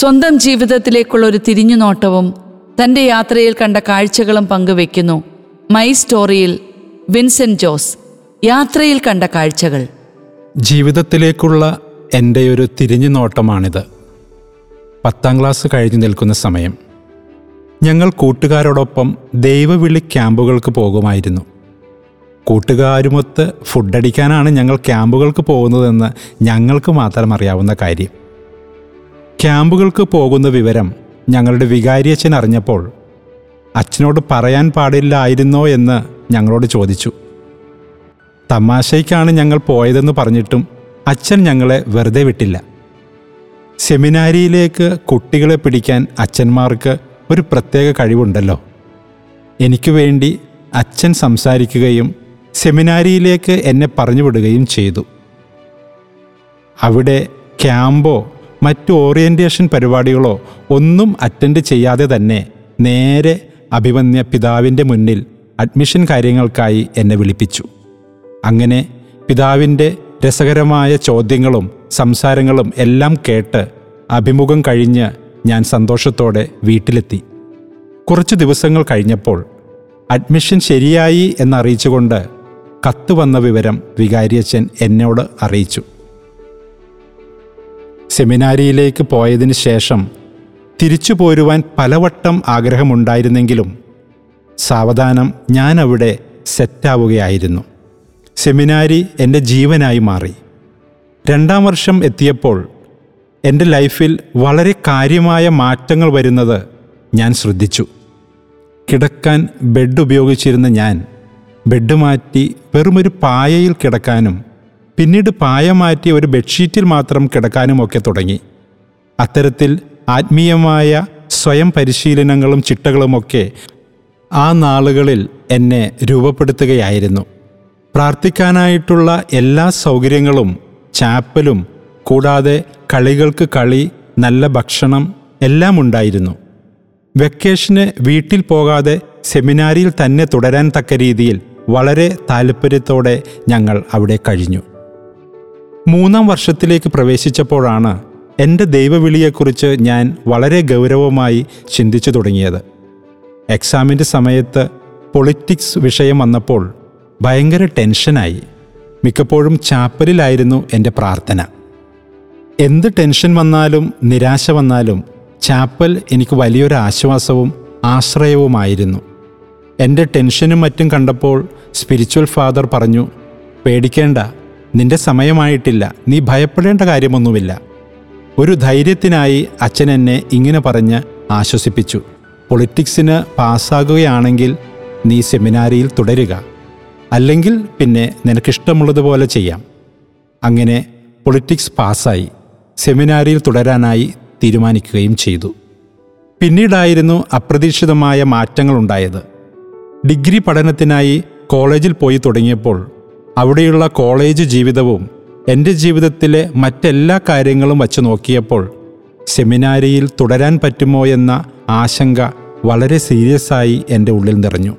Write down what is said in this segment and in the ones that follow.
സ്വന്തം ജീവിതത്തിലേക്കുള്ള ഒരു തിരിഞ്ഞുനോട്ടവും തന്റെ യാത്രയിൽ കണ്ട കാഴ്ചകളും പങ്കുവെക്കുന്നു മൈ സ്റ്റോറിയിൽ വിൻസെന്റ് ജോസ് യാത്രയിൽ കണ്ട കാഴ്ചകൾ. ജീവിതത്തിലേക്കുള്ള എന്റെ ഒരു തിരിഞ്ഞു നോട്ടമാണിത് പത്താം ക്ലാസ് കഴിഞ്ഞു നിൽക്കുന്ന സമയം. ഞങ്ങൾ കൂട്ടുകാരോടൊപ്പം ദൈവവിളി ക്യാമ്പുകൾക്ക് പോകുമായിരുന്നു. കൂട്ടുകാരുമൊത്ത് ഫുഡടിക്കാനാണ് ഞങ്ങൾ ക്യാമ്പുകൾക്ക് പോകുന്നതെന്ന് ഞങ്ങൾക്ക് മാത്രം അറിയാവുന്ന കാര്യം. ക്യാമ്പുകൾക്ക് പോകുന്ന വിവരം ഞങ്ങളുടെ വികാരിയച്ഛൻ അറിഞ്ഞപ്പോൾ അച്ഛനോട് പറയാൻ പാടില്ലായിരുന്നോ എന്ന് ഞങ്ങളോട് ചോദിച്ചു. തമാശയ്ക്കാണ് ഞങ്ങൾ പോയതെന്ന് പറഞ്ഞിട്ടും അച്ഛൻ ഞങ്ങളെ വെറുതെ വിട്ടില്ല. സെമിനാരിയിലേക്ക് കുട്ടികളെ പിടിക്കാൻ അച്ഛന്മാർക്ക് ഒരു പ്രത്യേക കഴിവുണ്ടല്ലോ. എനിക്ക് വേണ്ടി അച്ഛൻ സംസാരിക്കുകയും സെമിനാരിയിലേക്ക് എന്നെ പറഞ്ഞുവിടുകയും ചെയ്തു. അവിടെ ക്യാമ്പോ മറ്റു ഓറിയന്റേഷൻ പരിപാടികളോ ഒന്നും അറ്റൻഡ് ചെയ്യാതെ തന്നെ നേരെ അഭിമന്യ പിതാവിന്റെ മുന്നിൽ അഡ്മിഷൻ കാര്യങ്ങൾക്കായി എന്നെ വിളിപ്പിച്ചു. അങ്ങനെ പിതാവിന്റെ രസകരമായ ചോദ്യങ്ങളും സംസാരങ്ങളും എല്ലാം കേട്ട് അഭിമുഖം കഴിഞ്ഞ് ഞാൻ സന്തോഷത്തോടെ വീട്ടിലെത്തി. കുറച്ച് ദിവസങ്ങൾ കഴിഞ്ഞപ്പോൾ അഡ്മിഷൻ ശരിയായി എന്നറിയിച്ചുകൊണ്ട് കത്ത് വന്ന വിവരം വികാരിയച്ഛൻ എന്നോട് അറിയിച്ചു. സെമിനാരിയിലേക്ക് പോയതിന് ശേഷം തിരിച്ചു പോരുവാൻ പലവട്ടം ആഗ്രഹമുണ്ടായിരുന്നെങ്കിലും സാവധാനം ഞാൻ അവിടെ സെറ്റാവുകയായിരുന്നു. സെമിനാരി എന്റെ ജീവനായി മാറി. രണ്ടാം വർഷം എത്തിയപ്പോൾ എന്റെ ലൈഫിൽ വളരെ കാര്യമായ മാറ്റങ്ങൾ വരുന്നത് ഞാൻ ശ്രദ്ധിച്ചു. കിടക്കാൻ ബെഡ് ഉപയോഗിച്ചിരുന്ന ഞാൻ ബെഡ് മാറ്റി വെറുമൊരു പായയിൽ കിടക്കാനും പിന്നീട് പായ മാറ്റി ഒരു ബെഡ്ഷീറ്റിൽ മാത്രം കിടക്കാനുമൊക്കെ തുടങ്ങി. അത്തരത്തിൽ ആത്മീയമായ സ്വയം പരിശീലനങ്ങളും ചിട്ടകളുമൊക്കെ ആ നാളുകളിൽ എന്നെ രൂപപ്പെടുത്തുകയായിരുന്നു. പ്രാർത്ഥിക്കാനായിട്ടുള്ള എല്ലാ സൗകര്യങ്ങളും ചാപ്പലും കൂടാതെ കളികൾക്ക് കളി നല്ല ഭക്ഷണം എല്ലാം ഉണ്ടായിരുന്നു. വെക്കേഷന് വീട്ടിൽ പോകാതെ സെമിനാരിയിൽ തന്നെ തുടരാൻ തക്ക രീതിയിൽ വളരെ താല്പര്യത്തോടെ ഞങ്ങൾ അവിടെ കഴിഞ്ഞു. മൂന്നാം വർഷത്തിലേക്ക് പ്രവേശിച്ചപ്പോഴാണ് എന്റെ ദൈവവിളിയെക്കുറിച്ച് ഞാൻ വളരെ ഗൗരവമായി ചിന്തിച്ചു തുടങ്ങിയത്. എക്സാമിന്റെ സമയത്ത് പൊളിറ്റിക്സ് വിഷയം വന്നപ്പോൾ ഭയങ്കര ടെൻഷനായി. മിക്കപ്പോഴും ചാപ്പലിലായിരുന്നു എന്റെ പ്രാർത്ഥന. എന്ത് ടെൻഷൻ വന്നാലും നിരാശ വന്നാലും ചാപ്പൽ എനിക്ക് വലിയൊരു ആശ്വാസവും ആശ്രയവുമായിരുന്നു. എന്റെ ടെൻഷനും മറ്റും കണ്ടപ്പോൾ സ്പിരിച്വൽ ഫാദർ പറഞ്ഞു പേടിക്കേണ്ട നിന്റെ സമയമായിട്ടില്ല. നീ ഭയപ്പെടേണ്ട കാര്യമൊന്നുമില്ല. ഒരു ധൈര്യത്തിനായി അച്ഛൻ എന്നെ ഇങ്ങനെ പറഞ്ഞ് ആശ്വസിപ്പിച്ചു. പൊളിറ്റിക്സിന് പാസ്സാകുകയാണെങ്കിൽ നീ സെമിനാരിയിൽ തുടരുക. അല്ലെങ്കിൽ പിന്നെ നിനക്കിഷ്ടമുള്ളതുപോലെ ചെയ്യാം. അങ്ങനെ പൊളിറ്റിക്സ് പാസ്സായി. സെമിനാരിയിൽ തുടരാനായി തീരുമാനിക്കുകയും ചെയ്തു. പിന്നീടായിരുന്നു അപ്രതീക്ഷിതമായ മാറ്റങ്ങളുണ്ടായത്. ഡിഗ്രി പഠനത്തിനായി കോളേജിൽ പോയി തുടങ്ങിയപ്പോൾ അവിടെയുള്ള കോളേജ് ജീവിതവും എന്റെ ജീവിതത്തിലെ മറ്റെല്ലാ കാര്യങ്ങളും വച്ച് നോക്കിയപ്പോൾ സെമിനാരിയിൽ തുടരാൻ പറ്റുമോ എന്ന ആശങ്ക വളരെ സീരിയസ് ആയി എന്റെ ഉള്ളിൽ നിറഞ്ഞു.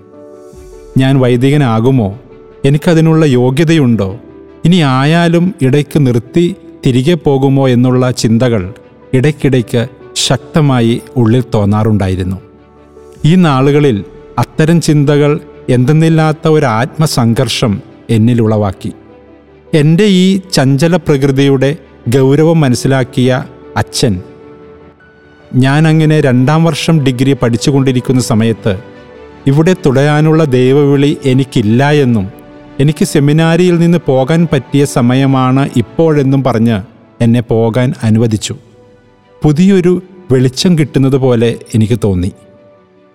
ഞാൻ വൈദികനാകുമോ? എനിക്കതിനുള്ള യോഗ്യതയുണ്ടോ? ഇനി ആയാലും ഇടയ്ക്ക് നിർത്തി തിരികെ പോകുമോ എന്നുള്ള ചിന്തകൾ ഇടയ്ക്കിടയ്ക്ക് ശക്തമായി ഉള്ളിൽ തോന്നാറുണ്ടായിരുന്നു. ഈ നാളുകളിൽ അത്തരം ചിന്തകൾ എന്തെന്നില്ലാത്ത ഒരു ആത്മസംഘർഷം എന്നിൽ ഉളവാക്കി എന്റെ ഈ ചഞ്ചല പ്രകൃതിയുടെ ഗൗരവം മനസ്സിലാക്കിയ അച്ഛൻ ഞാൻ അങ്ങനെ രണ്ടാം വർഷം ഡിഗ്രി പഠിച്ചുകൊണ്ടിരിക്കുന്ന സമയത്ത് ഇവിടെ തുടരാനുള്ള ദൈവവിളി എനിക്കില്ല എന്നും എനിക്ക് സെമിനാരിയിൽ നിന്ന് പോകാൻ പറ്റിയ സമയമാണ് ഇപ്പോഴെന്നും പറഞ്ഞ് എന്നെ പോകാൻ അനുവദിച്ചു. പുതിയൊരു വെളിച്ചം കിട്ടുന്നത് പോലെ എനിക്ക് തോന്നി.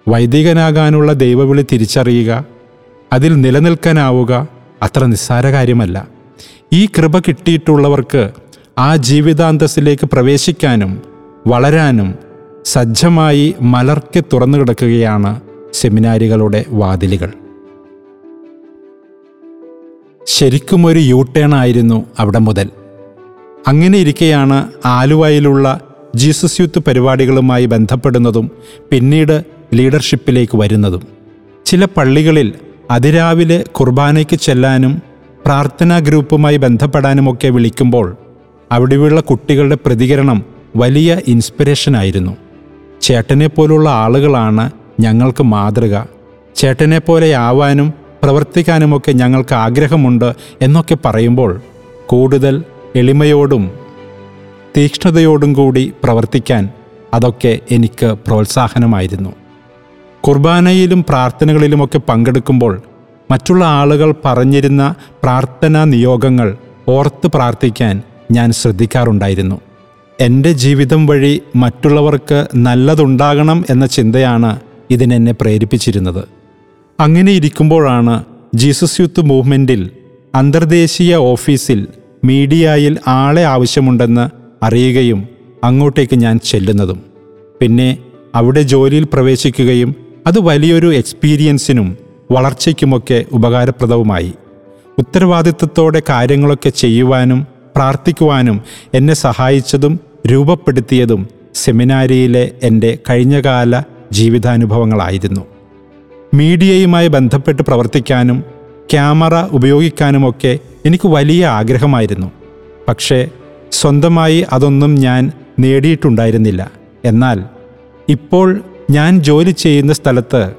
വൈദികനാകാനുള്ള ദൈവവിളി തിരിച്ചറിയുക അതിൽ നിലനിൽക്കാനാവുക അത്ര നിസ്സാര കാര്യമല്ല. ഈ കൃപ കിട്ടിയിട്ടുള്ളവർക്ക് ആ ജീവിതാന്തസ്സിലേക്ക് പ്രവേശിക്കാനും വളരാനും സജ്ജമായി മലർക്കെ തുറന്നു കിടക്കുകയാണ് സെമിനാരികളുടെ വാതിലുകൾ. ശരിക്കും ഒരു യൂ ടേൺ ആയിരുന്നു അവിടെ മുതൽ. അങ്ങനെ ഇരിക്കെയാണ് ആലുവയിലുള്ള ജീസസ് യൂത്ത് പരിപാടികളുമായി ബന്ധപ്പെടുന്നതും പിന്നീട് ലീഡർഷിപ്പിലേക്ക് വരുന്നതും. ചില പള്ളികളിൽ അതിരാവിലെ കുർബാനയ്ക്ക് ചെല്ലാനും പ്രാർത്ഥനാ ഗ്രൂപ്പുമായി ബന്ധപ്പെടാനുമൊക്കെ വിളിക്കുമ്പോൾ അവിടെയുള്ള കുട്ടികളുടെ പ്രതികരണം വലിയ ഇൻസ്പിറേഷനായിരുന്നു. ചേട്ടനെ പോലുള്ള ആളുകളാണ് ഞങ്ങൾക്ക് മാതൃക. ചേട്ടനെ പോലെ ആവാനും പ്രവർത്തിക്കാനുമൊക്കെ ഞങ്ങൾക്ക് ആഗ്രഹമുണ്ട് എന്നൊക്കെ പറയുമ്പോൾ കൂടുതൽ എളിമയോടും തീക്ഷ്ണതയോടും കൂടി പ്രവർത്തിക്കാൻ അതൊക്കെ എനിക്ക് പ്രോത്സാഹനമായിരുന്നു. കുർബാനയിലും പ്രാർത്ഥനകളിലുമൊക്കെ പങ്കെടുക്കുമ്പോൾ മറ്റുള്ള ആളുകൾ പറഞ്ഞിരുന്ന പ്രാർത്ഥനാ നിയോഗങ്ങൾ ഓർത്ത് പ്രാർത്ഥിക്കാൻ ഞാൻ ശ്രദ്ധിക്കാറുണ്ടായിരുന്നു. എന്റെ ജീവിതം വഴി മറ്റുള്ളവർക്ക് നല്ലതുണ്ടാകണം എന്ന ചിന്തയാണ് ഇതിനെന്നെ പ്രേരിപ്പിച്ചിരുന്നത്. അങ്ങനെ ഇരിക്കുമ്പോഴാണ് ജീസസ് യൂത്ത് മൂവ്മെന്റിൽ അന്തർദേശീയ ഓഫീസിൽ മീഡിയയിൽ ആളെ ആവശ്യമുണ്ടെന്ന് അറിയുകയും അങ്ങോട്ടേക്ക് ഞാൻ ചെല്ലുന്നതും. പിന്നെ അവിടെ ജോലിയിൽ പ്രവേശിക്കുകയും അത് വലിയൊരു എക്സ്പീരിയൻസിനും വളർച്ചയ്ക്കുമൊക്കെ ഉപകാരപ്രദവുമായി. ഉത്തരവാദിത്വത്തോടെ കാര്യങ്ങളൊക്കെ ചെയ്യുവാനും പ്രാർത്ഥിക്കുവാനും എന്നെ സഹായിച്ചതും രൂപപ്പെടുത്തിയതും സെമിനാരിയിലെ എന്റെ കഴിഞ്ഞകാല ജീവിതാനുഭവങ്ങളായിരുന്നു. മീഡിയയുമായി ബന്ധപ്പെട്ട് പ്രവർത്തിക്കാനും ക്യാമറ ഉപയോഗിക്കാനുമൊക്കെ എനിക്ക് വലിയ ആഗ്രഹമായിരുന്നു. പക്ഷേ സ്വന്തമായി അതൊന്നും ഞാൻ നേടിയിട്ടുണ്ടായിരുന്നില്ല. എന്നാൽ ഇപ്പോൾ ഞാൻ ജോലി ചെയ്യുന്ന സ്ഥലത്ത്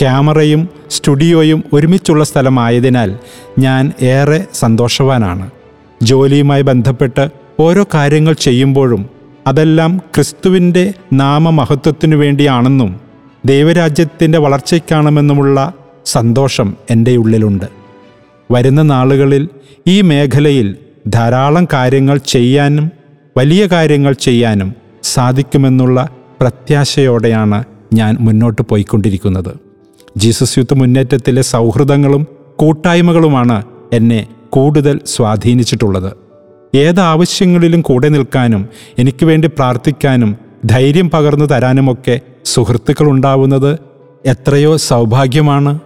ക്യാമറയും സ്റ്റുഡിയോയും ഒരുമിച്ചുള്ള സ്ഥലമായതിനാൽ ഞാൻ ഏറെ സന്തോഷവാനാണ്. ജോലിയുമായി ബന്ധപ്പെട്ട് ഓരോ കാര്യങ്ങൾ ചെയ്യുമ്പോഴും അതെല്ലാം ക്രിസ്തുവിന്റെ നാമമഹത്വത്തിനു വേണ്ടിയാണെന്നും ദൈവരാജ്യത്തിന്റെ വളർച്ചയ്ക്കാണെന്നുമുള്ള സന്തോഷം എന്റെ ഉള്ളിലുണ്ട്. വരുന്ന നാളുകളിൽ ഈ മേഖലയിൽ ധാരാളം കാര്യങ്ങൾ ചെയ്യാനും വലിയ കാര്യങ്ങൾ ചെയ്യാനും സാധിക്കുമെന്നുള്ള പ്രത്യാശയോടെയാണ് ഞാൻ മുന്നോട്ട് പോയിക്കൊണ്ടിരിക്കുന്നത്. ജീസസ് യുദ്ധ മുന്നേറ്റത്തിലെ സൗഹൃദങ്ങളും കൂട്ടായ്മകളുമാണ് എന്നെ കൂടുതൽ സ്വാധീനിച്ചിട്ടുള്ളത്. ഏതാവശ്യങ്ങളിലും കൂടെ നിൽക്കാനും എനിക്ക് വേണ്ടി പ്രാർത്ഥിക്കാനും ധൈര്യം പകർന്നു തരാനുമൊക്കെ സുഹൃത്തുക്കളുണ്ടാവുന്നത് എത്രയോ സൗഭാഗ്യമാണ്.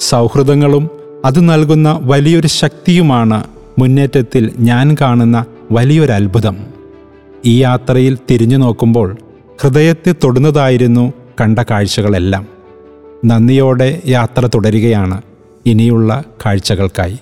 സൗഹൃദങ്ങളും അത് നൽകുന്ന വലിയൊരു ശക്തിയുമാണ് മുന്നേറ്റത്തിൽ ഞാൻ കാണുന്ന വലിയൊരു അത്ഭുതം. ഈ യാത്രയിൽ തിരിഞ്ഞു നോക്കുമ്പോൾ ഹൃദയത്തെ തൊടുന്നതായിരുന്നു കണ്ട കാഴ്ചകളെല്ലാം നന്ദിയോടെ യാത്ര തുടരുകയാണ് ഇനിയുള്ള കാഴ്ചകൾക്കായി.